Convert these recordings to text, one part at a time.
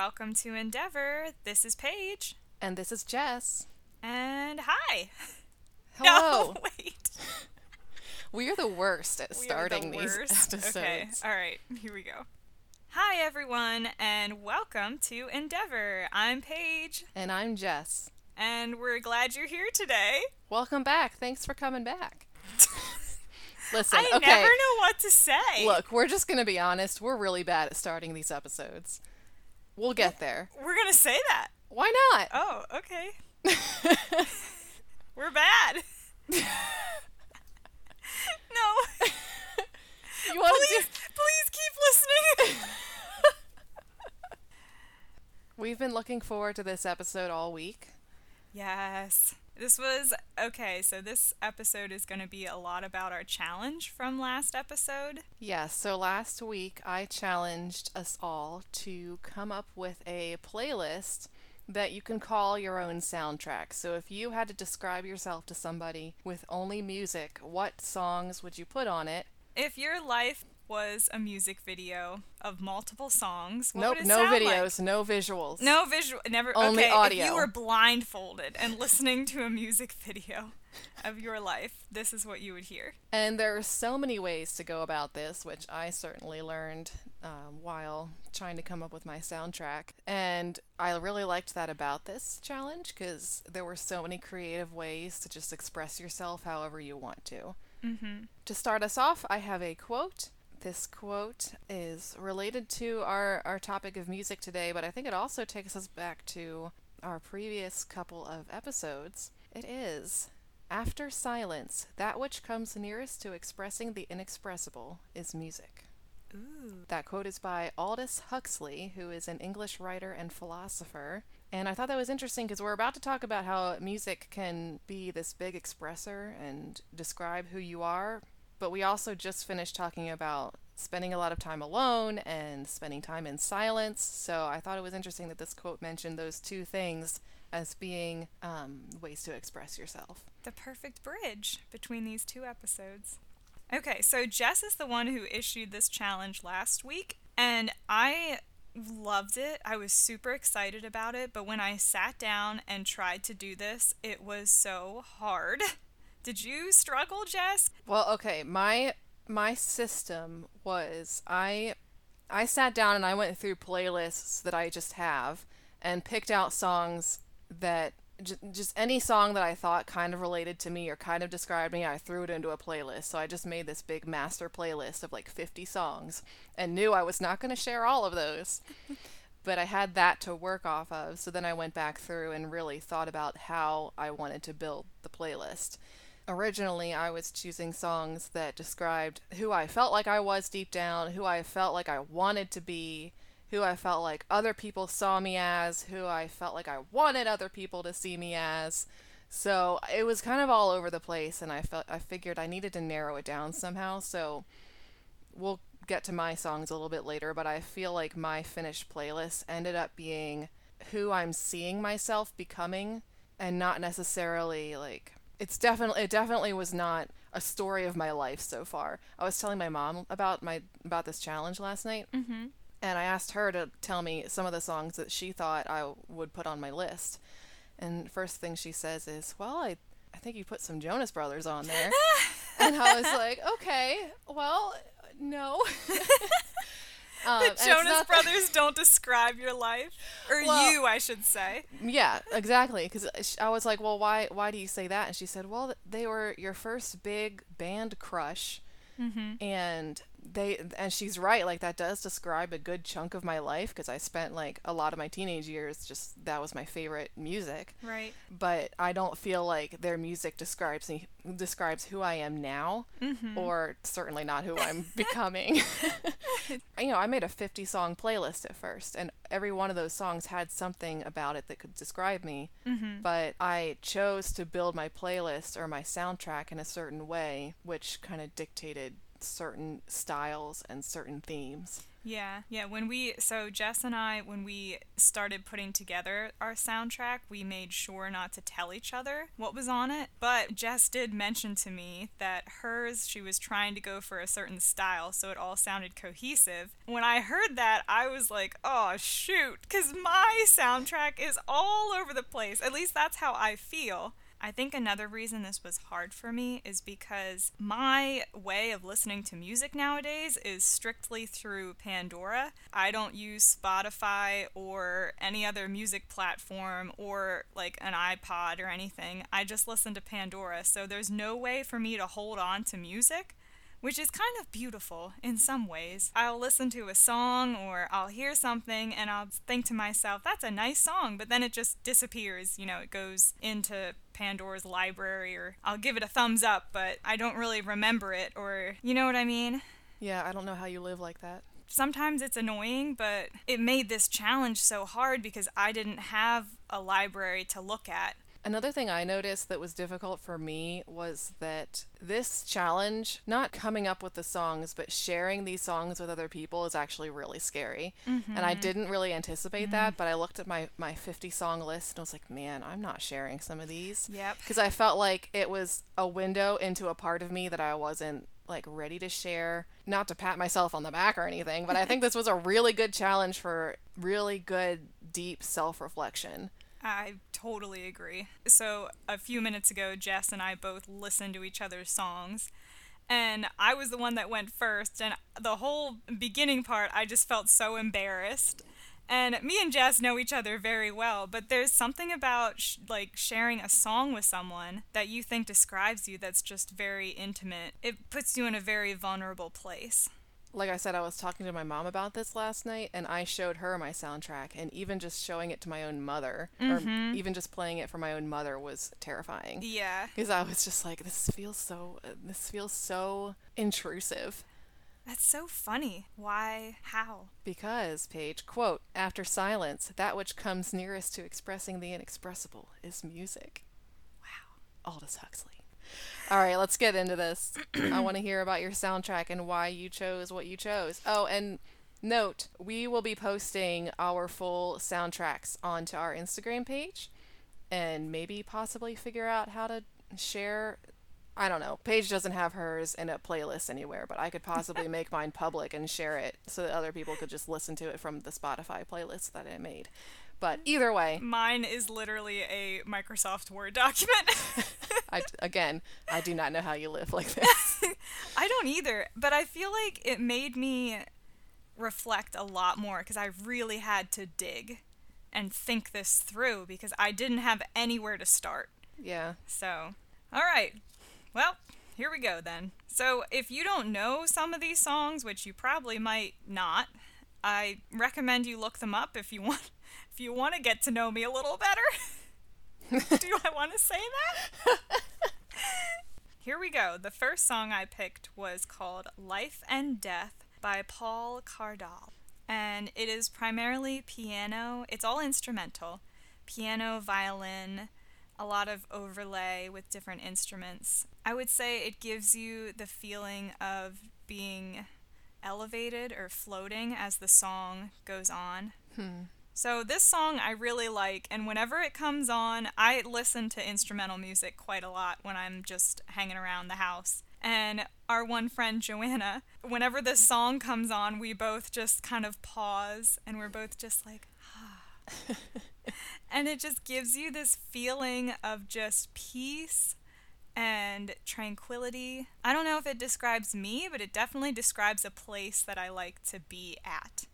welcome to Endeavor. This is Paige. And this is Jess. And hi. Hello. No, wait. We are the worst at We starting the these worst. episodes. Okay, all right, here we go. Hi, everyone, and welcome to Endeavor. I'm Paige, And I'm Jess. and we're glad you're here today. Welcome back. Thanks for coming back. Listen, I okay. never know what to say. Look, we're just going to be honest. We're really bad at starting these episodes. We'll get there. we're gonna say that. Why not? Oh, okay. We're bad. no. you want Please, to please keep listening. We've been looking forward to this episode all week. Yes. This was okay, so this episode is going to be a lot about our challenge from last episode. Yes, so last week I challenged us all to come up with a playlist that you can call your own soundtrack. So if you had to describe yourself to somebody with only music, what songs would you put on it? If your life was a music video of multiple songs, what nope, no sound like? videos, no visuals. No visual, never. Only okay, audio. If you were blindfolded and listening to a music video of your life, this is what you would hear. And there are so many ways to go about this, which I certainly learned um, while trying to come up with my soundtrack. And I really liked that about this challenge because there were so many creative ways to just express yourself however you want to. Mm-hmm. To start us off, I have a quote. This quote is related to our, our topic of music today, but I think it also takes us back to our previous couple of episodes. It is After silence, that which comes nearest to expressing the inexpressible is music. Ooh. That quote is by Aldous Huxley, who is an English writer and philosopher. And I thought that was interesting because we're about to talk about how music can be this big expressor and describe who you are. But we also just finished talking about spending a lot of time alone and spending time in silence. So I thought it was interesting that this quote mentioned those two things as being um, ways to express yourself. the perfect bridge between these two episodes. Okay, so Jess is the one who issued this challenge last week, and I loved it. I was super excited about it, but when I sat down and tried to do this, it was so hard. Did you struggle, Jess? Well, okay, my my system was I I sat down and I went through playlists that I just have and picked out songs that j- just any song that I thought kind of related to me or kind of described me, I threw it into a playlist. So I just made this big master playlist of like 50 songs and knew I was not going to share all of those. but I had that to work off of. So then I went back through and really thought about how I wanted to build the playlist. Originally, I was choosing songs that described who I felt like I was deep down, who I felt like I wanted to be, who I felt like other people saw me as, who I felt like I wanted other people to see me as. So it was kind of all over the place, and I felt I figured I needed to narrow it down somehow. So we'll get to my songs a little bit later, but I feel like my finished playlist ended up being who I'm seeing myself becoming, and not necessarily like it's definitely it definitely was not a story of my life so far. I was telling my mom about my about this challenge last night, Mm-hmm. and I asked her to tell me some of the songs that she thought I would put on my list. And first thing she says is, "Well, I I think you put some Jonas Brothers on there." and I was like, "Okay, well, no." Um, The Jonas that- Brothers don't describe your life, or Well- you, I should say. Yeah, exactly. Because I was like, "Well, why? Why do you say that?" And she said, "Well, they were your first big band crush, Mm-hmm. and they and she's right. Like that does describe a good chunk of my life because I spent like a lot of my teenage years just that was my favorite music. Right. But I don't feel like their music describes me describes who I am now, Mm-hmm. or certainly not who I'm becoming. you know, I made a 50 song playlist at first, and every one of those songs had something about it that could describe me. Mm-hmm. But I chose to build my playlist or my soundtrack in a certain way, which kind of dictated certain styles and certain themes. Yeah, yeah. When we, so Jess and I, when we started putting together our soundtrack, we made sure not to tell each other what was on it. But Jess did mention to me that hers, she was trying to go for a certain style, so it all sounded cohesive. When I heard that, I was like, oh, shoot, because my soundtrack is all over the place. At least that's how I feel. I think another reason this was hard for me is because my way of listening to music nowadays is strictly through Pandora. I don't use Spotify or any other music platform or like an iPod or anything. I just listen to Pandora, so there's no way for me to hold on to music which is kind of beautiful in some ways. I'll listen to a song or I'll hear something and I'll think to myself, that's a nice song, but then it just disappears. You know, it goes into Pandora's library or I'll give it a thumbs up, but I don't really remember it or, you know what I mean? Yeah, I don't know how you live like that sometimes it's annoying, but it made this challenge so hard because I didn't have a library to look at. Another thing I noticed that was difficult for me was that this challenge, not coming up with the songs, but sharing these songs with other people is actually really scary. Mm-hmm. And I didn't really anticipate mm-hmm. that, but I looked at my, my 50 song list and I was like, man, I'm not sharing some of these. Yep. Because I felt like it was a window into a part of me that I wasn't like ready to share. Not to pat myself on the back or anything, but I think this was a really good challenge for really good, deep self reflection. I totally agree. So, a few minutes ago, Jess and I both listened to each other's songs, and I was the one that went first, and the whole beginning part, I just felt so embarrassed. And me and Jess know each other very well, but there's something about sh- like sharing a song with someone that you think describes you that's just very intimate. It puts you in a very vulnerable place like I said, I was talking to my mom about this last night, and I showed her my soundtrack, and even just showing it to my own mother, mm-hmm. or even just playing it for my own mother, was terrifying. Yeah, because I was just like, this feels so, this feels so intrusive. That's so funny. Why? How? Because, Paige, quote, after silence, that which comes nearest to expressing the inexpressible is music. Wow. Aldous Huxley. All right, let's get into this. I want to hear about your soundtrack and why you chose what you chose. Oh, and note, we will be posting our full soundtracks onto our Instagram page and maybe possibly figure out how to share I don't know. Paige doesn't have hers in a playlist anywhere, but I could possibly make mine public and share it so that other people could just listen to it from the Spotify playlist that I made. But either way, mine is literally a Microsoft Word document. I, again, I do not know how you live like this. I don't either, but I feel like it made me reflect a lot more because I really had to dig and think this through because I didn't have anywhere to start. Yeah. So, all right. Well, here we go then. So, if you don't know some of these songs, which you probably might not, I recommend you look them up if you want you want to get to know me a little better. Do I want to say that? Here we go. The first song I picked was called Life and Death by Paul Cardall. And it is primarily piano, it's all instrumental piano, violin, a lot of overlay with different instruments. I would say it gives you the feeling of being elevated or floating as the song goes on. Hmm. So this song I really like, and whenever it comes on, I listen to instrumental music quite a lot when I'm just hanging around the house. And our one friend Joanna, whenever this song comes on, we both just kind of pause and we're both just like, ah. and it just gives you this feeling of just peace and tranquility. I don't know if it describes me, but it definitely describes a place that I like to be at.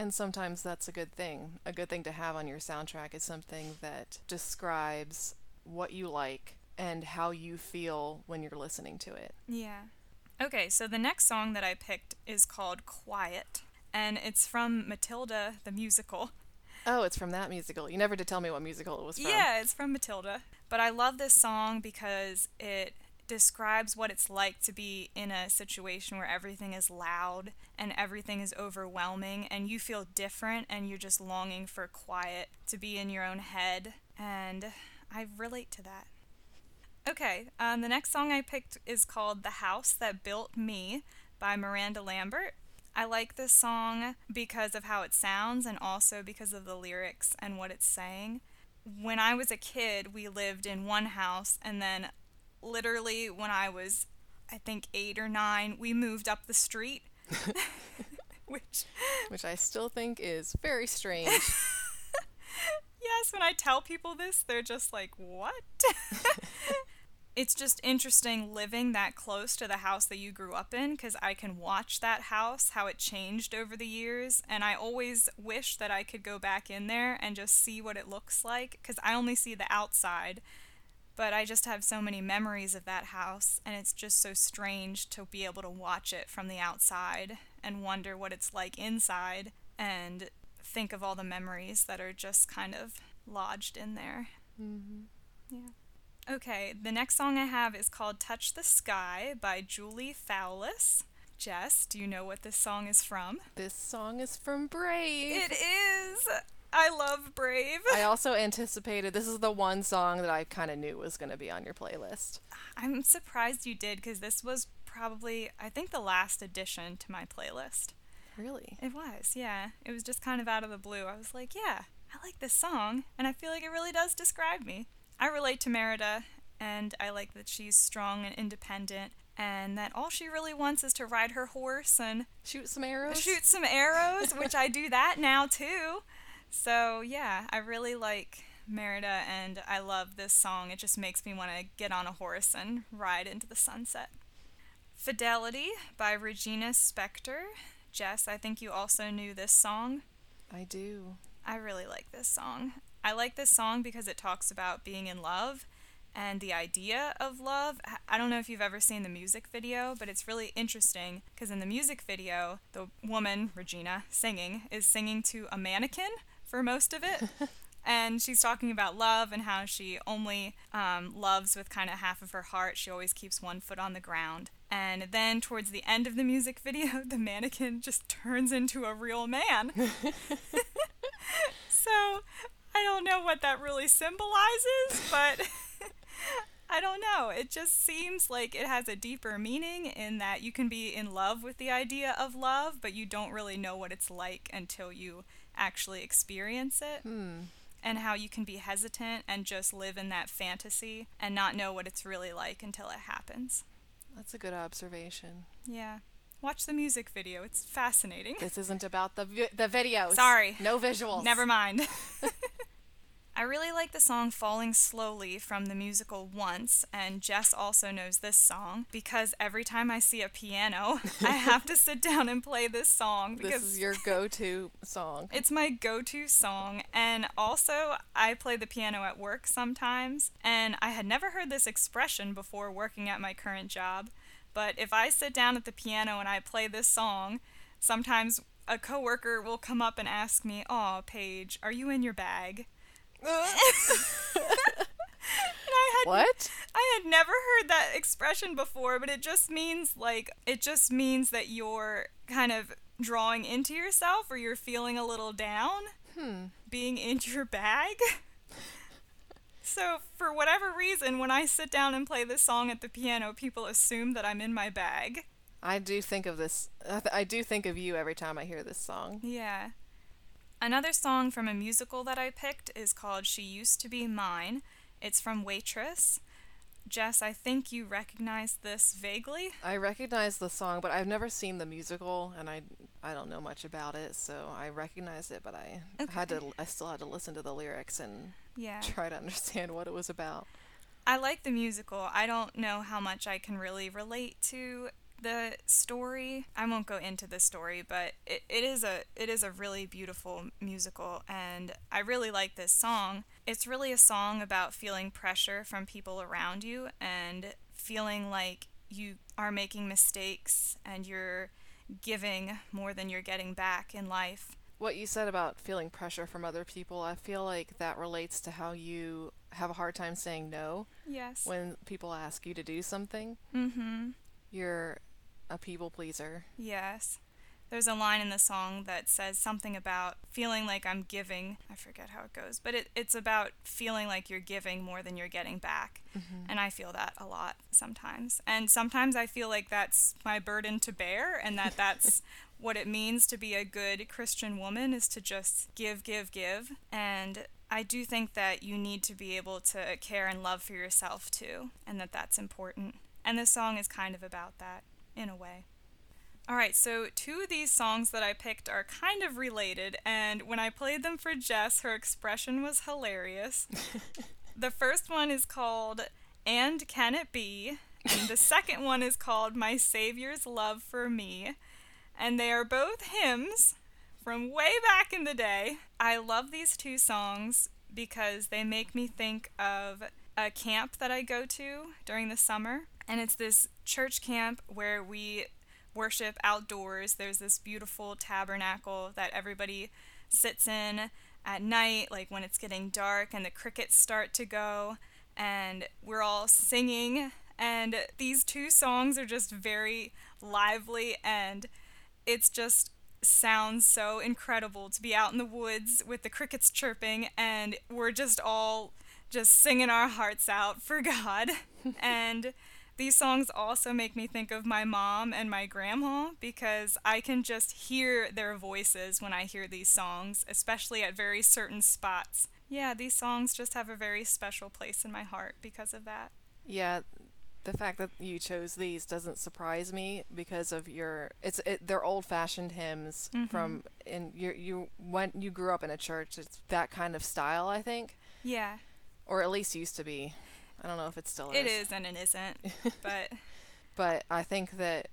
And sometimes that's a good thing. A good thing to have on your soundtrack is something that describes what you like and how you feel when you're listening to it. Yeah. Okay, so the next song that I picked is called Quiet, and it's from Matilda the musical. Oh, it's from that musical. You never did tell me what musical it was from. Yeah, it's from Matilda. But I love this song because it describes what it's like to be in a situation where everything is loud and everything is overwhelming and you feel different and you're just longing for quiet to be in your own head. And I relate to that. Okay, um, the next song I picked is called The House That Built Me by Miranda Lambert. I like this song because of how it sounds and also because of the lyrics and what it's saying. When I was a kid, we lived in one house, and then literally when I was, I think, eight or nine, we moved up the street. Which, Which I still think is very strange. yes, when I tell people this, they're just like, what? it's just interesting living that close to the house that you grew up in because I can watch that house, how it changed over the years. And I always wish that I could go back in there and just see what it looks like because I only see the outside. But I just have so many memories of that house, and it's just so strange to be able to watch it from the outside and wonder what it's like inside and think of all the memories that are just kind of lodged in there. hmm Yeah. Okay, the next song I have is called Touch the Sky by Julie Fowlis. Jess, do you know what this song is from? This song is from Brave. It is! I love Brave. I also anticipated this is the one song that I kind of knew was going to be on your playlist. I'm surprised you did because this was probably, I think, the last addition to my playlist. Really? It was, yeah. It was just kind of out of the blue. I was like, yeah, I like this song, and I feel like it really does describe me. I relate to Merida, and I like that she's strong and independent, and that all she really wants is to ride her horse and Shoot some arrows? shoot some arrows, which I do that now too. So, yeah, I really like Merida, and I love this song. It just makes me want to get on a horse and ride into the sunset. Fidelity by Regina Spektor. Jess, I think you also knew this song. I do. I really like this song. I like this song because it talks about being in love and the idea of love. I- I don't know if you've ever seen the music video, but it's really interesting because in the music video, the woman, Regina, singing, is singing to a mannequin for most of it. and she's talking about love and how she only um, loves with kind of half of her heart. She always keeps one foot on the ground. And then towards the end of the music video, the mannequin just turns into a real man. so I don't know what that really symbolizes, but I don't know. It just seems like it has a deeper meaning in that you can be in love with the idea of love, but you don't really know what it's like until you actually experience it. Hmm. And how you can be hesitant and just live in that fantasy and not know what it's really like until it happens. That's a good observation. Yeah. Watch the music video. It's fascinating. This isn't about the vi- the videos. Sorry. No visuals. Never mind. I really like the song Falling Slowly from the musical Once, and Jess also knows this song because every time I see a piano, I have to sit down and play this song This because is your go-to song. it's my go to song. And also, I play the piano at work sometimes, and I had never heard this expression before working at my current job. But if I sit down at the piano and I play this song, sometimes a coworker will come up and ask me, "Oh, Paige, are you in your bag?" And I had What? I had never heard that expression before, but it just means like it just means that you're kind of drawing into yourself or you're feeling a little down Hmm. being in your bag. So, for whatever reason, when I sit down and play this song at the piano, people assume that I'm in my bag. I do think of this. I do think of you every time I hear this song. Yeah. Another song from a musical that I picked is called She Used to Be Mine. It's from Waitress. Jess, I think you recognize this vaguely. I recognize the song, but I've never seen the musical, and I I don't know much about it. So I recognize it, but I had to. I still had to listen to the lyrics and Yeah. try to understand what it was about. I like the musical. I don't know how much I can really relate to the story. I won't go into the story, but it, it is a it is a really beautiful musical and I really like this song. It's really a song about feeling pressure from people around you and feeling like you are making mistakes and you're giving more than you're getting back in life. What you said about feeling pressure from other people, I feel like that relates to how you have a hard time saying no Yes. when people ask you to do something. Mm-hmm. You're a people pleaser. Yes. there's a line in the song that says something about feeling like I'm giving. I forget how it goes, but it, it's about feeling like you're giving more than you're getting back. Mm-hmm. And I feel that a lot sometimes. And sometimes I feel like that's my burden to bear and that that's what it means to be a good Christian woman is to just give, give, give. And I do think that you need to be able to care and love for yourself too, and that that's important. And this song is kind of about that in a way. All right, so two of these songs that I picked are kind of related, and when I played them for Jess, her expression was hilarious. the first one is called And Can It Be? And the second one is called My Savior's Love for Me. And they are both hymns from way back in the day. I love these two songs because they make me think of a camp that I go to during the summer. And it's this church camp where we worship outdoors. There's this beautiful tabernacle that everybody sits in at night, like when it's getting dark and the crickets start to go, and we're all singing. And these two songs are just very lively, and it's just sounds so incredible to be out in the woods with the crickets chirping, and we're just all just singing our hearts out for God. and these songs also make me think of my mom and my grandma because I can just hear their voices when I hear these songs, especially at very certain spots. Yeah, these songs just have a very special place in my heart because of that. Yeah, the fact that you chose these doesn't surprise me because of your it's it, they're old-fashioned hymns Mhm. from and you you when you grew up in a church it's that kind of style I think Yeah, or at least used to be. I don't know if it still is. it is and it isn't, but but I think that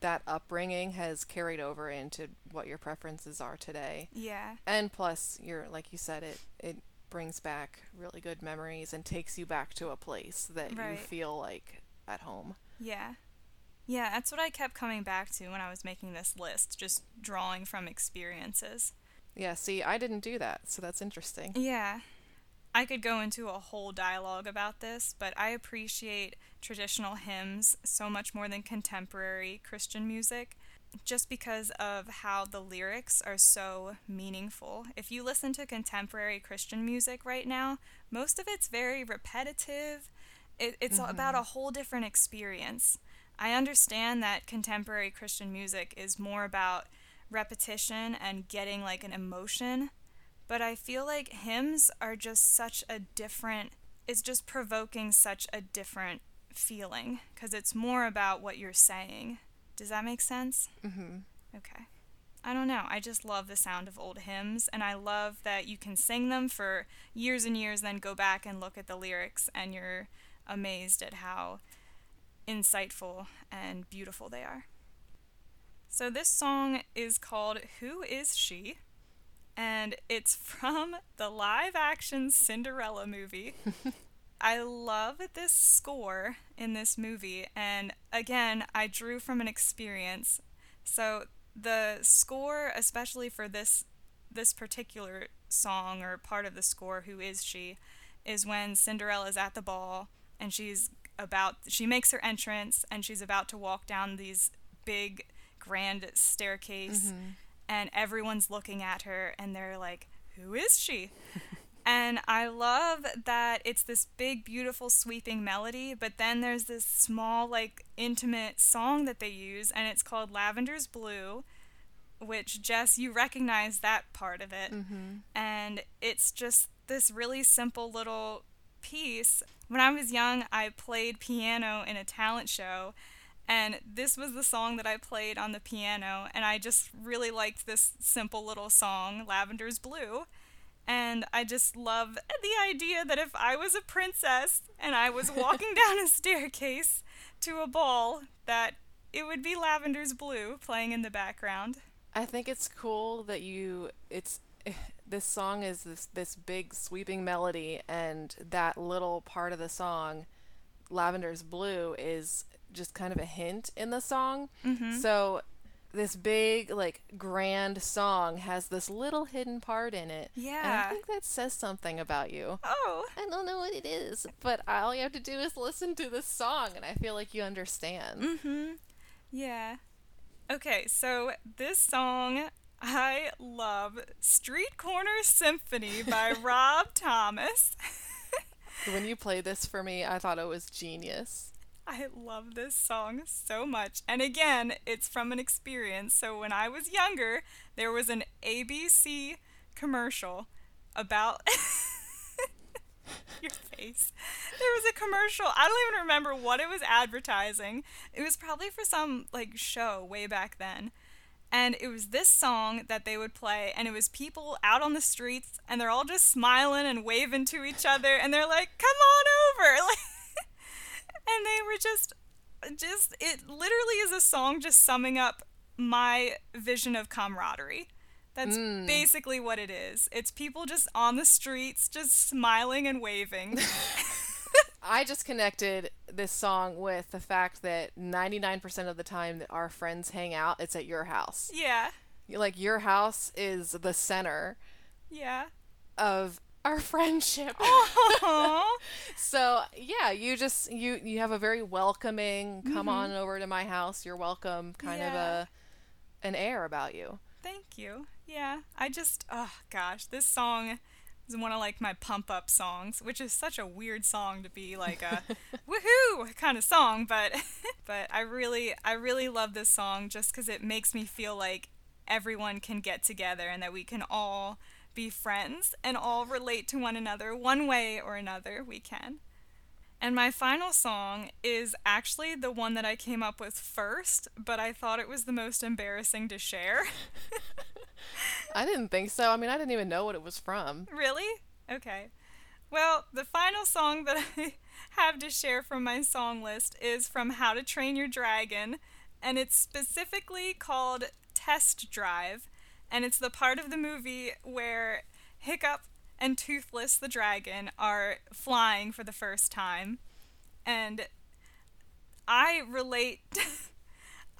that upbringing has carried over into what your preferences are today. yeah, And plus, you're like you said, it it brings back really good memories and takes you back to a place that you feel like at home. yeah. Yeah, that's what I kept coming back to when I was making this list, just drawing from experiences. Yeah, see, I didn't do that, so that's interesting. Yeah. I could go into a whole dialogue about this, but I appreciate traditional hymns so much more than contemporary Christian music just because of how the lyrics are so meaningful. If you listen to contemporary Christian music right now, most of it's very repetitive. It, it's mm-hmm. about a whole different experience. I understand that contemporary Christian music is more about repetition and getting like an emotion, but I feel like hymns are just such a different, it's just provoking such a different feeling because it's more about what you're saying. Does that make sense? Mm-hmm. Okay. I don't know. I just love the sound of old hymns, and I love that you can sing them for years and years, then go back and look at the lyrics, and you're amazed at how insightful and beautiful they are. So, this song is called Who Is She? And it's from the live action Cinderella movie. I love this score in this movie, and again, I drew from an experience. So the score, especially for this this particular song or part of the score, "Who Is She," is when Cinderella's at the ball and she's about she makes her entrance and she's about to walk down these big grand staircase mm-hmm. And everyone's looking at her and they're like, "Who is she?" And I love that it's this big, beautiful, sweeping melody, but then there's this small, like, intimate song that they use, and it's called Lavender's Blue, which, Jess, you recognize that part of it. Mm-hmm. And it's just this really simple little piece. When I was young, I played piano in a talent show, and this was the song that I played on the piano, and I just really liked this simple little song, Lavender's Blue. And I just love the idea that if I was a princess and I was walking down a staircase to a ball, that it would be Lavender's Blue playing in the background. I think it's cool that you it's this song is this this big sweeping melody and that little part of the song Lavender's Blue is just kind of a hint in the song. Mm-hmm. So this big like grand song has this little hidden part in it. And I think that says something about you. Oh, I don't know what it is, but all you have to do is listen to this song and I feel like you understand. mm-hmm. Yeah. Okay, so this song I love Street Corner Symphony by Rob Thomas. when you played this for me, I thought it was genius. I love this song so much. And again, it's from an experience. So when I was younger, there was an ABC commercial about your face. There was a commercial. I don't even remember what it was advertising. It was probably for some like show way back then. And it was this song that they would play, and it was people out on the streets, and they're all just smiling and waving to each other, and they're like, "Come on over!" Like, and they were just, just it literally is a song just summing up my vision of camaraderie. That's mm. basically what it is. It's people just on the streets, just smiling and waving. I just connected this song with the fact that 99% of the time that our friends hang out, it's at your house. Yeah. Like your house is the center. Yeah. Of our friendship. so yeah, you just you you have a very welcoming come mm-hmm. on over to my house, you're welcome kind yeah. of a an air about you. Thank you. Yeah. I just oh gosh, this song is one of like my pump up songs, which is such a weird song to be like a woohoo kind of song, but but I really I really love this song just cuz it makes me feel like everyone can get together and that we can all be friends and all relate to one another one way or another we can. And my final song is actually the one that I came up with first, but I thought it was the most embarrassing to share. I didn't think so. I mean, I didn't even know what it was from. Really? Okay. Well, the final song that I have to share from my song list is from How to Train Your Dragon, and it's specifically called Test Drive, and it's the part of the movie where Hiccup and Toothless the dragon are flying for the first time. And I relate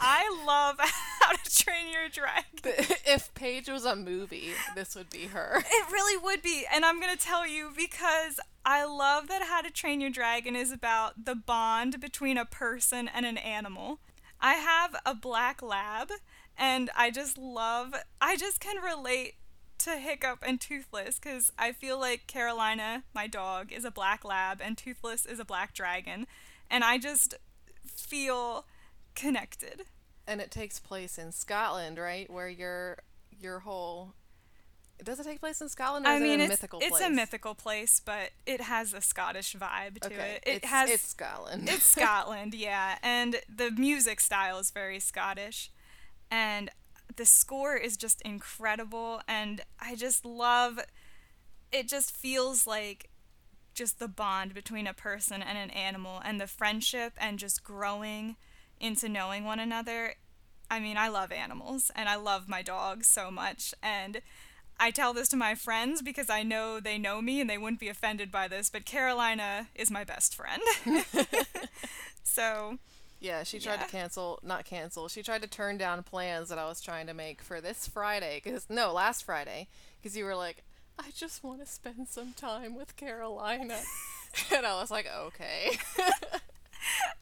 I love How to Train Your Dragon. If Paige was a movie, this would be her. It really would be. And I'm going to tell you because I love that How to Train Your Dragon is about the bond between a person and an animal. I have a black lab, and I just love, I just can relate to Hiccup and Toothless because I feel like Carolina, my dog, is a black lab and Toothless is a black dragon. And I just feel connected. And it takes place in Scotland, right? Where your your whole does it take place in Scotland? I mean, it a mythical place? it's a mythical place, but it has a Scottish vibe to okay. it. It it's, has it's Scotland. it's Scotland, yeah, and the music style is very Scottish, and the score is just incredible, and I just love. It just feels like just the bond between a person and an animal, and the friendship, and just growing into knowing one another. I mean, I love animals and I love my dog so much. And I tell this to my friends because I know they know me and they wouldn't be offended by this, but Carolina is my best friend. so. Yeah, she tried yeah. to cancel, not cancel, she tried to turn down plans that I was trying to make for this Friday. Cause, no, last Friday. Because you were like, I just want to spend some time with Carolina. and I was like, okay. and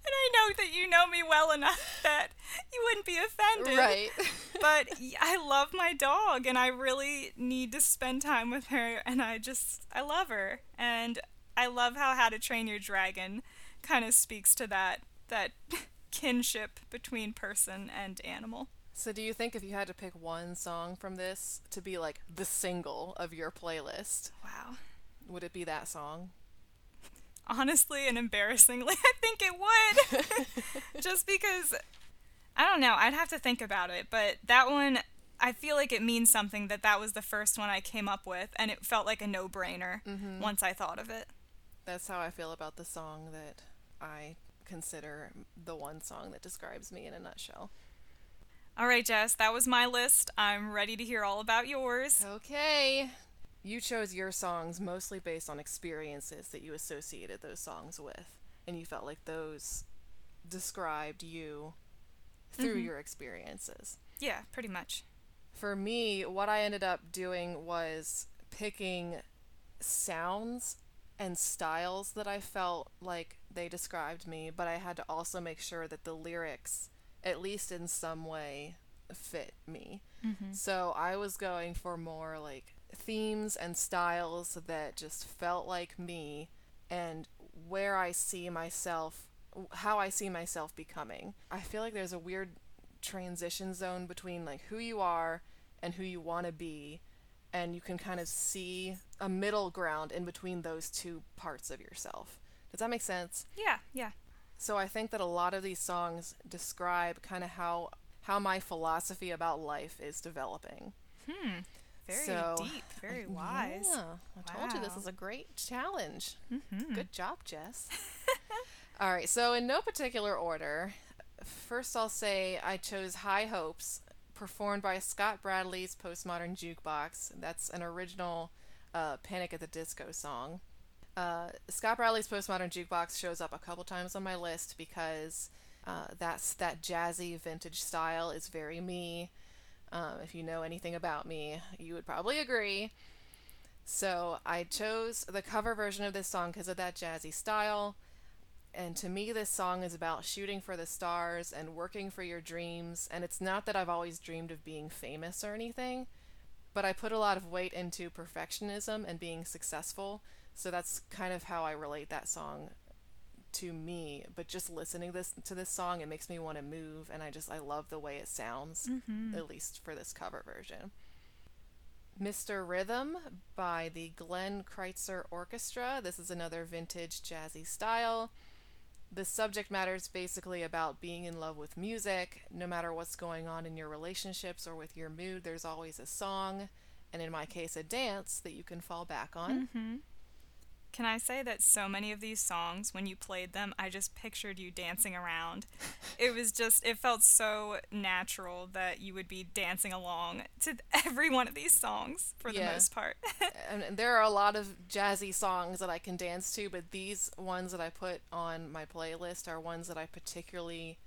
I know that you know me well enough that you wouldn't be offended. Right. but I love my dog and I really need to spend time with her and I just I love her and I love how How to Train Your Dragon kind of speaks to that that kinship between person and animal. So do you think if you had to pick one song from this to be like the single of your playlist, wow, would it be that song? honestly and embarrassingly, I think it would. Just because I don't know, I'd have to think about it, but that one I feel like it means something that that was the first one I came up with and it felt like a no-brainer mm-hmm. once I thought of it. That's how I feel about the song that I consider the one song that describes me in a nutshell. All right, Jess, that was my list. I'm ready to hear all about yours. Okay you chose your songs mostly based on experiences that you associated those songs with and you felt like those described you through mm-hmm. your experiences yeah pretty much for me what i ended up doing was picking sounds and styles that i felt like they described me but i had to also make sure that the lyrics at least in some way, fit me. Mm-hmm. So I was going for more like themes and styles that just felt like me and where I see myself, how I see myself becoming. I feel like there's a weird transition zone between like who you are and who you want to be and you can kind of see a middle ground in between those two parts of yourself. Does that make sense? Yeah, yeah. So I think that a lot of these songs describe kind of how how my philosophy about life is developing. Hmm. Very So- deep, very wise. Yeah, I told you this Wow. is a great challenge. Mm-hmm. Good job, Jess. All right, so in no particular order, first I'll say I chose High Hopes, performed by Scott Bradlee's Postmodern Jukebox. That's an original uh, Panic at the Disco song. Uh, Scott Bradlee's Postmodern Jukebox shows up a couple times on my list because uh, that's that jazzy vintage style is very me. Um, if you know anything about me, you would probably agree. So I chose the cover version of this song because of that jazzy style. And to me, this song is about shooting for the stars and working for your dreams. And it's not that I've always dreamed of being famous or anything, but I put a lot of weight into perfectionism and being successful. So that's kind of how I relate that song to me. But just listening this to this song, it makes me want to move, and I just I love the way it sounds, mm-hmm. at least for this cover version. Mr. Rhythm by the Glenn Crytzer Orchestra. This is another vintage jazzy style. The subject matter is basically about being in love with music. No matter what's going on in your relationships or with your mood, there's always a song, and in my case, a dance that you can fall back on. Mm-hmm. Can I say that so many of these songs, when you played them, I just pictured you dancing around. it was just, it felt so natural that you would be dancing along to every one of these songs for the most part. and there are a lot of jazzy songs that I can dance to, but these ones that I put on my playlist are ones that I particularly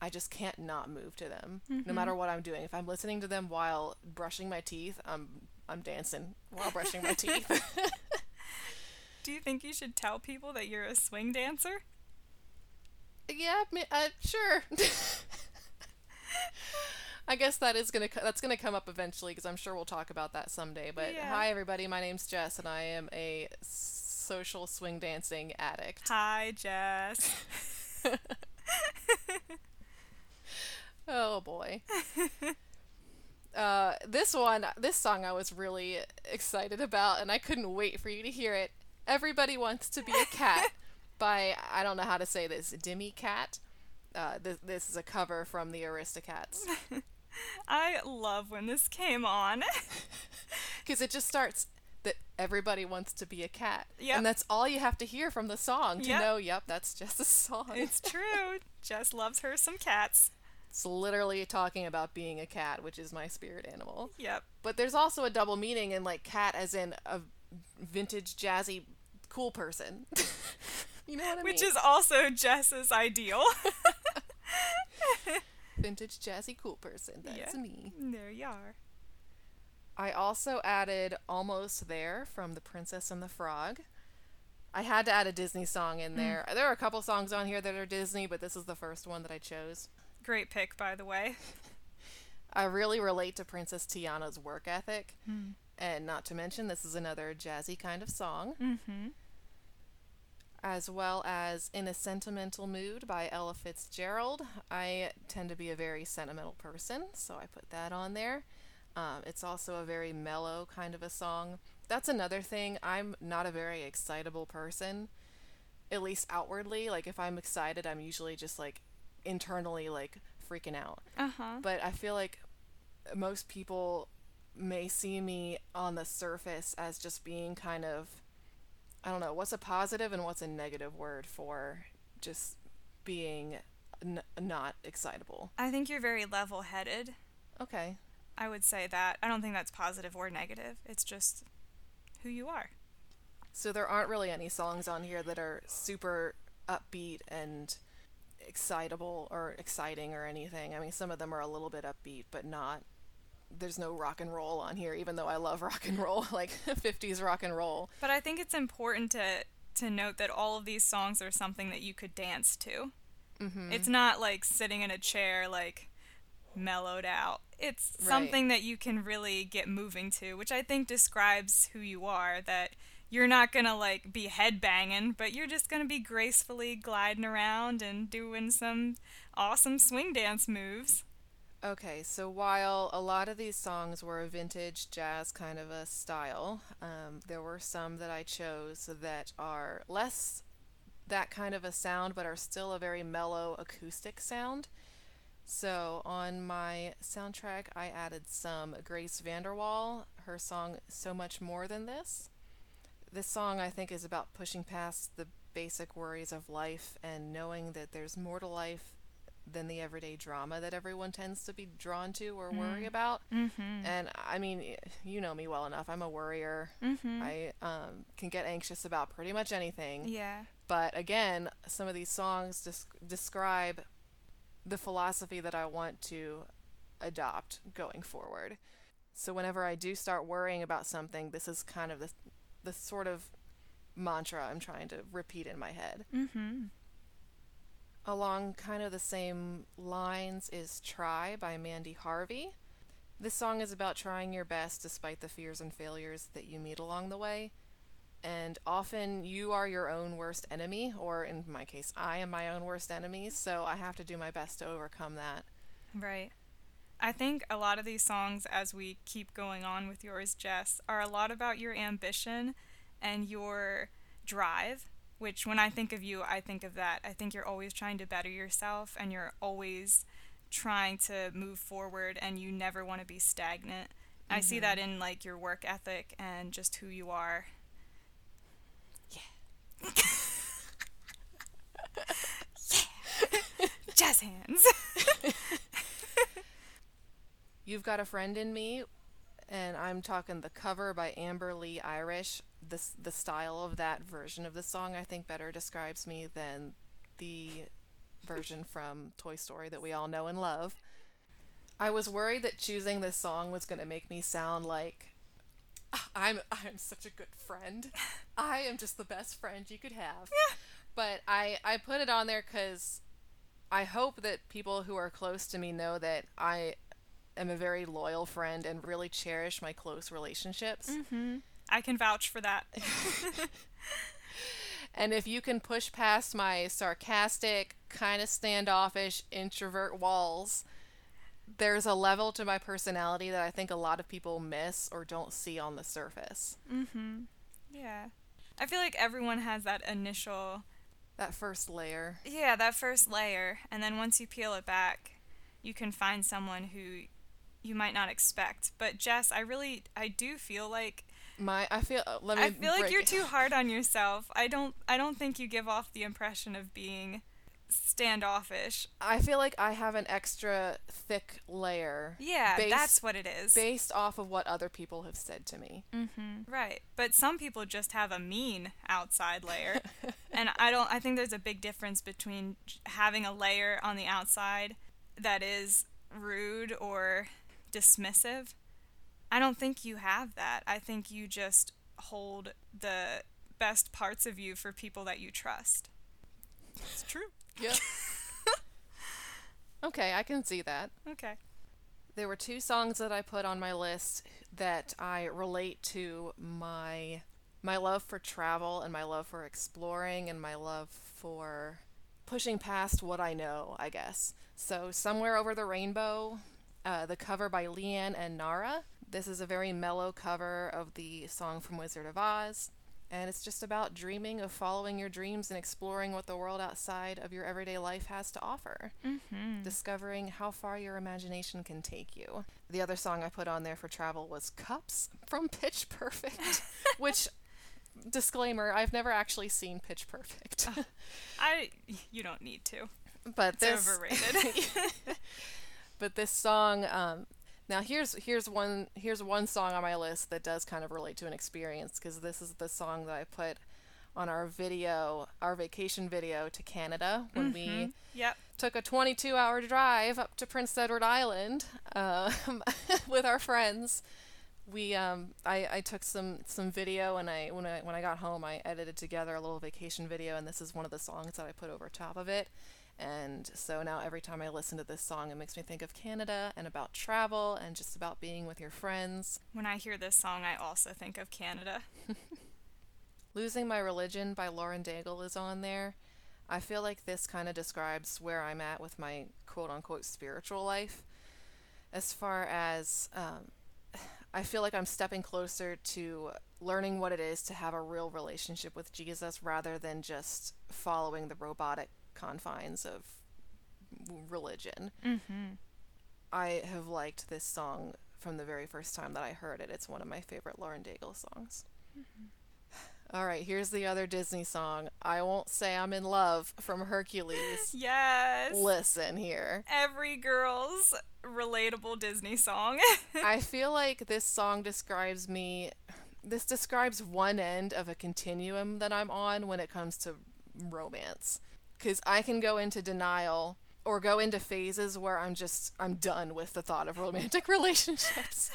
I just can't not move to them no mm-hmm. matter what I'm doing. If I'm listening to them while brushing my teeth, I'm I'm dancing while brushing my teeth. Do you think you should tell people that you're a swing dancer? yeah, uh, sure. I guess that is gonna that's gonna come up eventually because I'm sure we'll talk about that someday. But Yeah. hi everybody, my name's Jess and I am a social swing dancing addict. Hi, Jess. Oh boy. uh, this one, this song I was really excited about, and I couldn't wait for you to hear it. Everybody Wants to Be a Cat by, I don't know how to say this, Dimie Cat. Uh, this, this is a cover from the Aristocats. I love when this came on. Because it just starts that everybody wants to be a cat. Yep. And that's all you have to hear from the song to Yep. know, yep, that's just a song. it's true. Jess loves her some cats. It's literally talking about being a cat, which is my spirit animal. Yep. But there's also a double meaning in like cat as in a vintage jazzy cool person. you know what I Which mean? is also Jess's ideal. vintage jazzy cool person. That's Yeah. me. there you are. I also added Almost There from The Princess and the Frog. I had to add a Disney song in mm. there. There are a couple songs on here that are Disney, but this is the first one that I chose. Great pick, by the way. I really relate to Princess Tiana's work ethic. Hmm. And not to mention, this is another jazzy kind of song. Mm-hmm. As well as In a Sentimental Mood by Ella Fitzgerald. I tend to be a very sentimental person, so I put that on there. Um, it's also a very mellow kind of a song. That's another thing. I'm not a very excitable person, at least outwardly. Like, if I'm excited, I'm usually just like internally like freaking out. Uh huh. but I feel like most people may see me on the surface as just being kind of I don't know what's a positive and what's a negative word for just being n- not excitable. I think you're very level headed. Okay. I would say that. I don't think that's positive or negative. It's just who you are. So there aren't really any songs on here that are super upbeat and excitable or exciting or anything. I mean, some of them are a little bit upbeat, but not. There's no rock and roll on here, even though I love rock and roll, like 50s rock and roll. But I think it's important to to note that all of these songs are something that you could dance to. Mm-hmm. It's not like sitting in a chair like mellowed out. It's Right. something that you can really get moving to, which I think describes who you are that you're not going to like be headbanging, but you're just going to be gracefully gliding around and doing some awesome swing dance moves. Okay, so while a lot of these songs were a vintage jazz kind of a style, um, there were some that I chose that are less that kind of a sound, but are still a very mellow acoustic sound. So on my soundtrack, I added some Grace VanderWaal, her song So Much More Than This. This song, I think, is about pushing past the basic worries of life and knowing that there's more to life than the everyday drama that everyone tends to be drawn to or worry about. Mm-hmm. And I mean, you know me well enough. I'm a worrier. Mm-hmm. I um, can get anxious about pretty much anything. Yeah. But again, some of these songs des- describe the philosophy that I want to adopt going forward. So whenever I do start worrying about something, this is kind of the the sort of mantra I'm trying to repeat in my head. Mm-hmm. Along kind of the same lines is Try by Mandy Harvey. This song is about trying your best despite the fears and failures that you meet along the way. And often you are your own worst enemy, or in my case, I am my own worst enemy, so I have to do my best to overcome that. Right. I think a lot of these songs, as we keep going on with yours, Jess, are a lot about your ambition and your drive. Which, when I think of you, I think of that. I think you're always trying to better yourself and you're always trying to move forward and you never want to be stagnant. I see mm-hmm. that in like your work ethic and just who you are. Yeah. yeah. Jazz hands. You've Got a Friend in Me, and I'm talking the cover by Amber Leigh Irish. This, the style of that version of the song, I think, better describes me than the version from Toy Story that we all know and love. I was worried that choosing this song was going to make me sound like "Ah, I'm I'm such a good friend. I am just the best friend you could have. Yeah. But I I put it on there cuz I hope that people who are close to me know that I am a very loyal friend and really cherish my close relationships. Mm-hmm. I can vouch for that. And if you can push past my sarcastic, kind of standoffish introvert walls, there's a level to my personality that I think a lot of people miss or don't see on the surface. Mm-hmm. Yeah. I feel like everyone has that initial, That first layer. yeah, that first layer, and then once you peel it back, you can find someone who you might not expect. But Jess, I really, I do feel like My I feel uh, let me I feel like you're it. too hard on yourself. I don't, I don't think you give off the impression of being standoffish. I feel like I have an extra thick layer. Yeah, based, that's what it is. based off of what other people have said to me. Mm-hmm. Right. But some people just have a mean outside layer. and I don't I think there's a big difference between having a layer on the outside that is rude or dismissive. I don't think you have that. I think you just hold the best parts of you for people that you trust. It's true. Yep. okay, I can see that. Okay. There were two songs that I put on my list that I relate to my my love for travel and my love for exploring and my love for pushing past what I know, I guess. So, Somewhere Over the Rainbow, uh, the cover by Leanne and Naara. This is a very mellow cover of the song from Wizard of Oz. And it's just about dreaming of following your dreams and exploring what the world outside of your everyday life has to offer Mm-hmm. discovering how far your imagination can take you. The other song I put on there for travel was Cups from Pitch Perfect, which disclaimer, I've never actually seen Pitch Perfect. I you don't need to. but It's this overrated. but this song um now here's here's one here's one song on my list that does kind of relate to an experience because this is the song that I put on our video, our vacation video to Canada when we Yep. took a 22 hour drive up to Prince Edward Island um, with our friends. We um, I, I took some some video and I when I when I got home I edited together a little vacation video and this is one of the songs that I put over top of it. And so now every time I listen to this song, it makes me think of Canada and about travel and just about being with your friends. When I hear this song, I also think of Canada. Losing My Religion by Lauren Daigle is on there. I feel like this kind of describes where I'm at with my quote unquote spiritual life. As far as um, I feel like I'm stepping closer to learning what it is to have a real relationship with Jesus rather than just following the robotic confines of religion. Mm-hmm. I have liked this song from the very first time that I heard it. It's one of my favorite Lauren Daigle songs. Mm-hmm. All right, here's the other Disney song. I won't say I'm in love from Hercules. Yes. Listen here. Every girl's relatable Disney song. I feel like this song describes me. This describes one end of a continuum that I'm on when it comes to romance. Because I can go into denial or go into phases where I'm just I'm done with the thought of romantic relationships.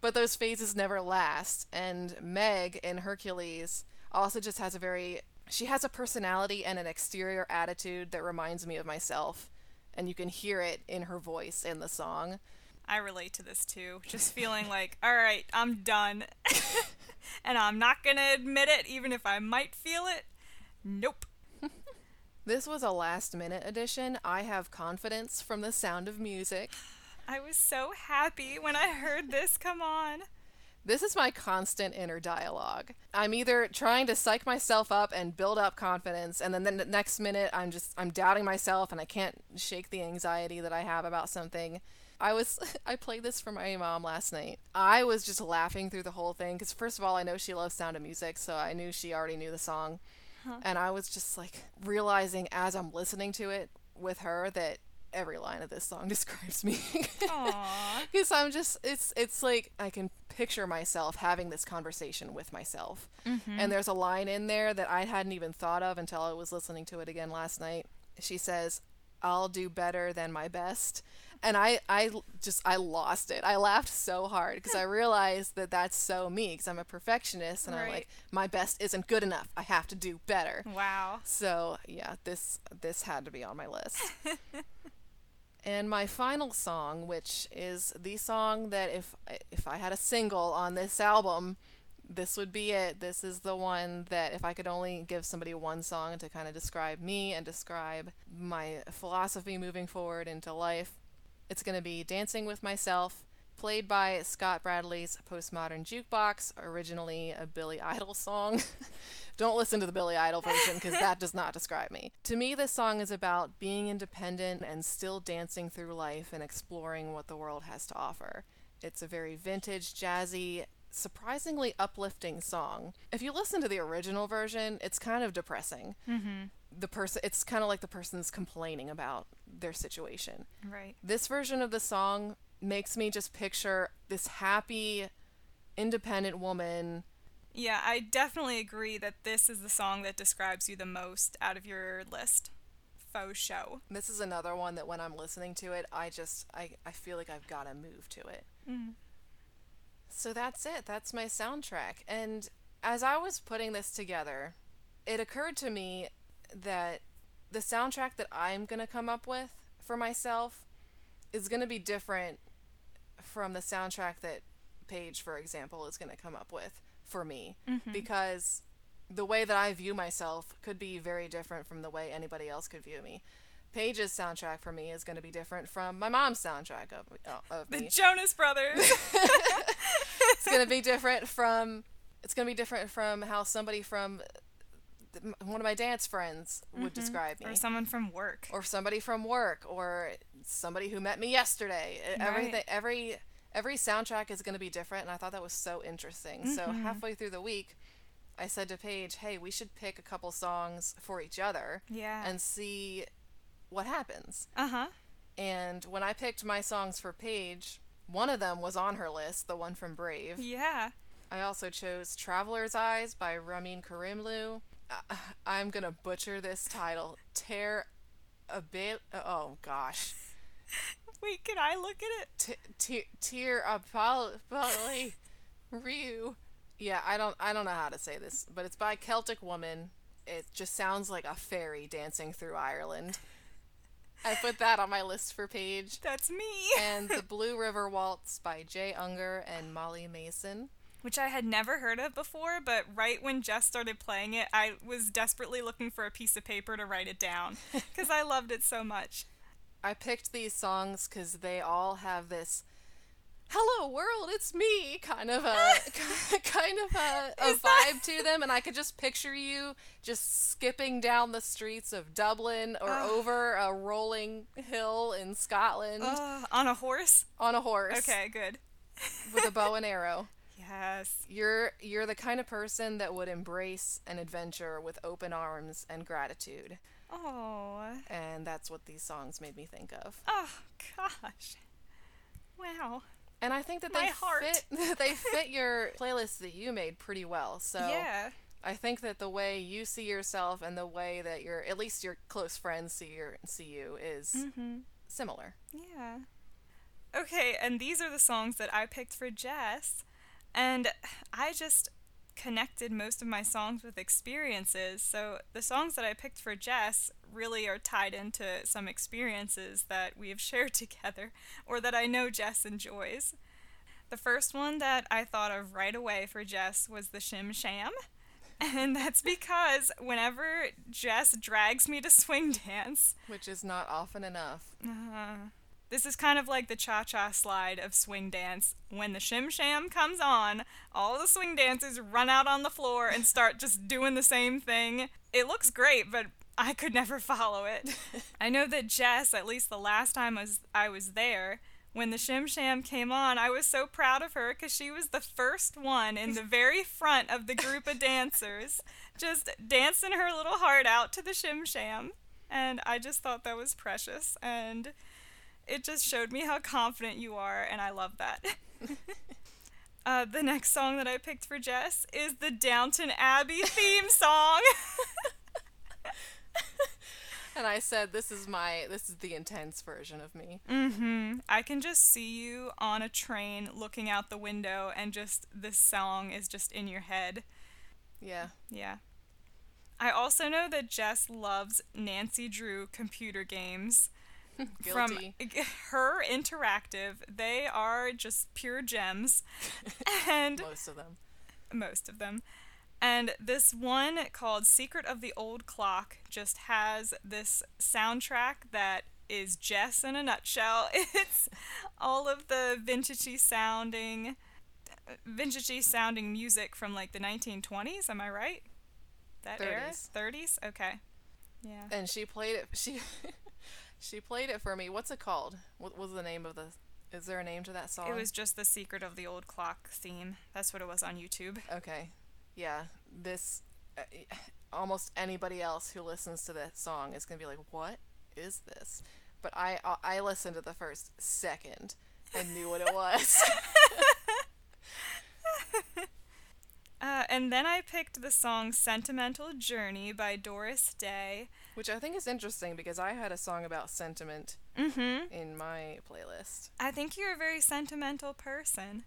but those phases never last. And Meg in Hercules also just has a very she has a personality and an exterior attitude that reminds me of myself. And you can hear it in her voice in the song. I relate to this too. Just feeling like all right i'm done. And i'm not gonna admit it even if i might feel it. Nope this was a last minute addition i have confidence from the sound of music i was so happy when i heard this come on this is my constant inner dialogue. I'm either trying to psych myself up and build up confidence, and then the next minute I'm just I'm doubting myself and I can't shake the anxiety that I have about something. I was I played this for my mom last night. I was just laughing through the whole thing because first of all I know she loves Sound of Music, so I knew she already knew the song, huh. and I was just like realizing as I'm listening to it with her that every line of this song describes me because i'm just it's it's like i can picture myself having this conversation with myself. Mm-hmm. And there's a line in there that I hadn't even thought of until I was listening to it again last night. She says, I'll do better than my best. And I, I just, I lost it. I laughed so hard because I realized that that's so me because I'm a perfectionist and right. I'm like, my best isn't good enough. I have to do better. Wow. So yeah, this, this had to be on my list. And my final song, which is the song that if if I had a single on this album, this would be it. This is the one that if I could only give somebody one song to kind of describe me and describe my philosophy moving forward into life, it's going to be Dancing with Myself, played by Scott Bradlee's Postmodern Jukebox, originally a Billy Idol song. Don't listen to the Billy Idol version because that does not describe me. To me, this song is about being independent and still dancing through life and exploring what the world has to offer. It's a very vintage, jazzy, surprisingly uplifting song. If you listen to the original version, it's kind of depressing. Mm-hmm. The person, it's kind of like the person's complaining about their situation. Right. This version of the song makes me just picture this happy, independent woman yeah, I definitely agree that this is the song that describes you the most out of your list. Faux show. This is another one that when I'm listening to it, I just I, I feel like I've got to move to it. Mm. So that's it. That's my soundtrack. And as I was putting this together, it occurred to me that the soundtrack that I'm going to come up with for myself is going to be different from the soundtrack that Paige, for example, is going to come up with for me mm-hmm. because the way that I view myself could be very different from the way anybody else could view me. Paige's soundtrack for me is going to be different from my mom's soundtrack of, uh, of the. Jonas Brothers. it's going to be different from it's going to be different from how somebody from one of my dance friends would mm-hmm. describe me or someone from work or somebody from work or somebody who met me yesterday right. everything every every soundtrack is going to be different, and I thought that was so interesting. Mm-hmm. So halfway through the week, I said to Paige, "Hey, we should pick a couple songs for each other, yeah, and see what happens." Uh huh. And when I picked my songs for Paige, one of them was on her list, the one from Brave. Yeah. I also chose Traveler's Eyes by Ramin Karimloo. Uh, I'm gonna butcher this title. Tear a bit. Oh gosh. Wait, can I look at it? Tear Apolly Ryu. Yeah, I don't I don't know how to say this, but it's by Celtic Woman. It just sounds like a fairy dancing through Ireland. I put that on my list for Paige. That's me. and The Blue River Waltz by Jay Ungar and Molly Mason. Which I had never heard of before, but right when Jess started playing it, I was desperately looking for a piece of paper to write it down because I loved it so much. I picked these songs because they all have this hello world it's me kind of a kind of a, a vibe that... to them and i could just picture you just skipping down the streets of dublin or over a rolling hill in scotland. On a horse? On a horse. Okay good. With a bow and arrow yes you're you're the kind of person that would embrace an adventure with open arms and gratitude oh and that's what these songs made me think of oh gosh wow and I think that they fit they fit your playlist that you made pretty well. So yeah. I think that the way you see yourself and the way that your at least your close friends see your see you is mm-hmm. similar. Yeah. Okay, and these are the songs that I picked for Jess, and I just connected most of my songs with experiences. So the songs that I picked for Jess really are tied into some experiences that we have shared together or that I know Jess enjoys. The first one that I thought of right away for Jess was the Shim Sham. And that's because whenever Jess drags me to swing dance, which is not often enough, uh, this is kind of like the cha cha slide of swing dance. When the shim sham comes on, all the swing dancers run out on the floor and start just doing the same thing. It looks great, but I could never follow it. I know that Jess, at least the last time I was, I was there, when the Shim Sham came on, I was so proud of her because she was the first one in the very front of the group of dancers, just dancing her little heart out to the Shim Sham. And I just thought that was precious. And it just showed me how confident you are, and I love that. uh, the next song that I picked for Jess is the Downton Abbey theme song. and I said, "This is my, this is the intense version of me." Mm-hmm. I can just see you on a train, looking out the window, and just this song is just in your head. Yeah. Yeah. I also know that Jess loves Nancy Drew computer games. from her interactive they are just pure gems. And most of them. Most of them. And this one called secret of the old clock just has this soundtrack that is jess in a nutshell. It's all of the vintagey sounding vintagey sounding music from like the 1920s am i right? That 30s. era 30s okay. Yeah. And she played it she she played it for me. What's it called? What was the name of the? Is there a name to that song? It was just the Secret of the Old Clock theme. That's what it was on YouTube. Okay, yeah. This, uh, almost anybody else who listens to that song is gonna be like, "What is this?" But I, uh, I listened to the first second and knew what it was. uh, and then I picked the song Sentimental Journey by Doris Day. Which I think is interesting because I had a song about sentiment mm-hmm. in my playlist. I think you're a very sentimental person.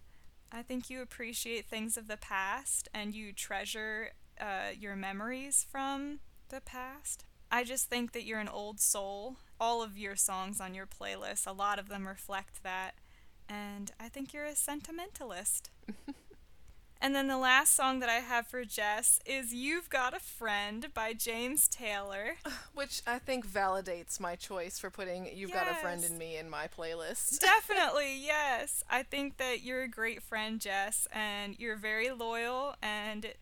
I think you appreciate things of the past and you treasure uh, your memories from the past. I just think that you're an old soul. All of your songs on your playlist, a lot of them reflect that. And I think you're a sentimentalist. And then the last song that I have for Jess is You've Got a Friend by James Taylor. Which I think validates my choice for putting You've yes. Got a Friend in Me in my playlist. Definitely, yes. I think that you're a great friend, Jess, and you're very loyal. And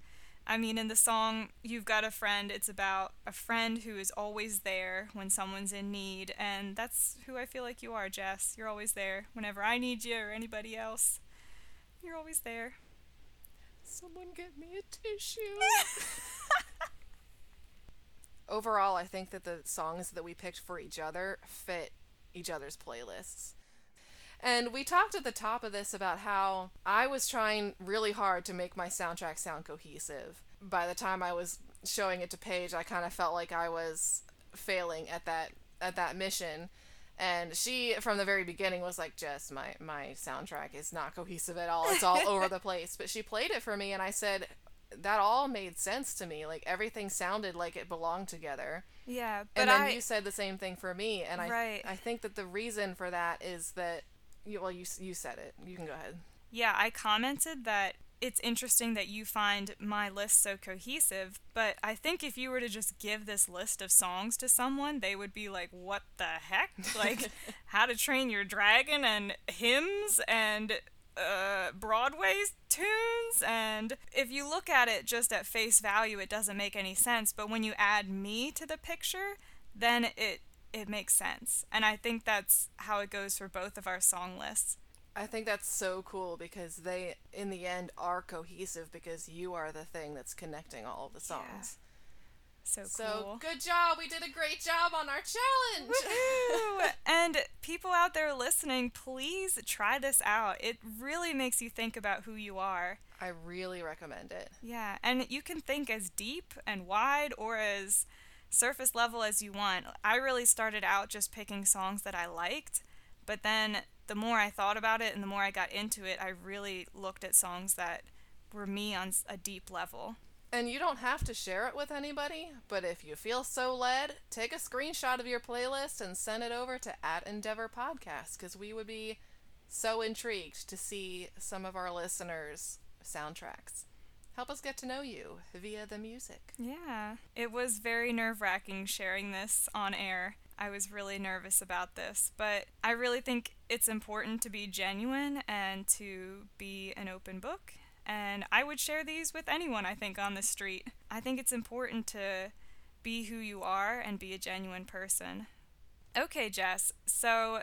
I mean, in the song You've Got a Friend, it's about a friend who is always there when someone's in need. And that's who I feel like you are, Jess. You're always there whenever I need you or anybody else. You're always there. Someone get me a tissue. Overall, I think that the songs that we picked for each other fit each other's playlists. And we talked at the top of this about how I was trying really hard to make my soundtrack sound cohesive. By the time I was showing it to Paige, I kind of felt like I was failing at that at that mission and she from the very beginning was like just my my soundtrack is not cohesive at all it's all over the place but she played it for me and i said that all made sense to me. Like everything sounded like it belonged together. Yeah, but and then I you said the same thing for me, and I Right. I think that the reason for that is that you, well you you said it. You can go ahead. yeah, I commented that it's interesting that you find my list so cohesive, but I think if you were to just give this list of songs to someone, they would be like, "What the heck? Like How to Train Your Dragon and hymns and uh, Broadway tunes and if you look at it just at face value it doesn't make any sense but when you add me to the picture then it it makes sense and i think that's how it goes for both of our song lists I think that's so cool because they, in the end, are cohesive because you are the thing that's connecting all of the songs. so So cool so good job! We did a great job on our challenge. And people out there listening please try this out it really makes you think about who you are I really recommend it. Yeah, and you can think as deep and wide or as surface level as you want. I really started out just picking songs that I liked, but then the more I thought about it and the more I got into it, I really looked at songs that were me on a deep level. And you don't have to share it with anybody, but if you feel so led, take a screenshot of your playlist and send it over to at Endeavor Podcast because we would be so intrigued to see some of our listeners' soundtracks. Help us get to know you via the music. Yeah, it was very nerve wracking sharing this on air. I was really nervous about this, but I really think it's important to be genuine and to be an open book. And I would share these with anyone, I think, on the street. I think it's important to be who you are and be a genuine person. Okay, Jess, so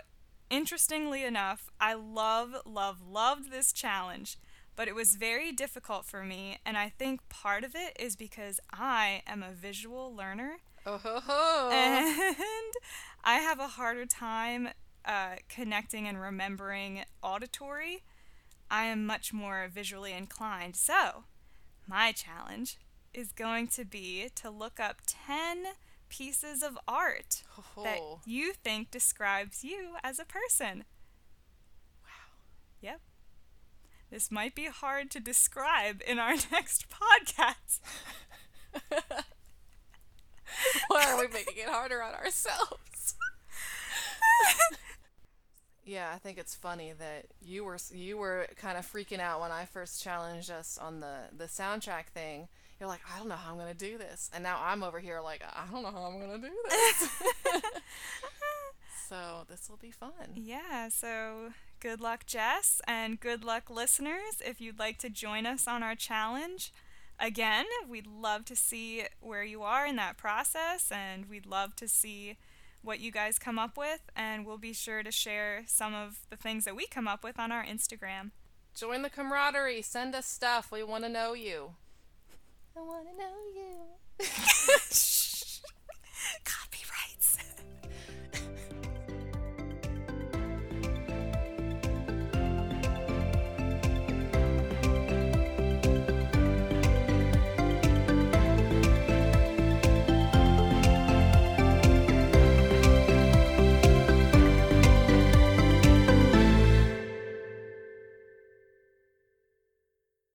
interestingly enough, I love, love, loved this challenge but it was very difficult for me, and I think part of it is because I am a visual learner Oh ho ho! and I have a harder time uh, connecting and remembering auditory. I am much more visually inclined. So, my challenge is going to be to look up 10 pieces of art Ho, that you think describes you as a person. Wow. Yep. This might be hard to describe in our next podcast. Why are we making it harder on ourselves? yeah, I think it's funny that you were you were kind of freaking out when I first challenged us on the the soundtrack thing. You're like, I don't know how I'm gonna do this, and now I'm over here like, I don't know how I'm gonna do this. so this will be fun. Yeah, so good luck, Jess, and good luck, listeners. If you'd like to join us on our challenge, again, we'd love to see where you are in that process, and we'd love to see what you guys come up with, and we'll be sure to share some of the things that we come up with on our Instagram. Join the camaraderie. Send us stuff. We want to know you. I want to know you.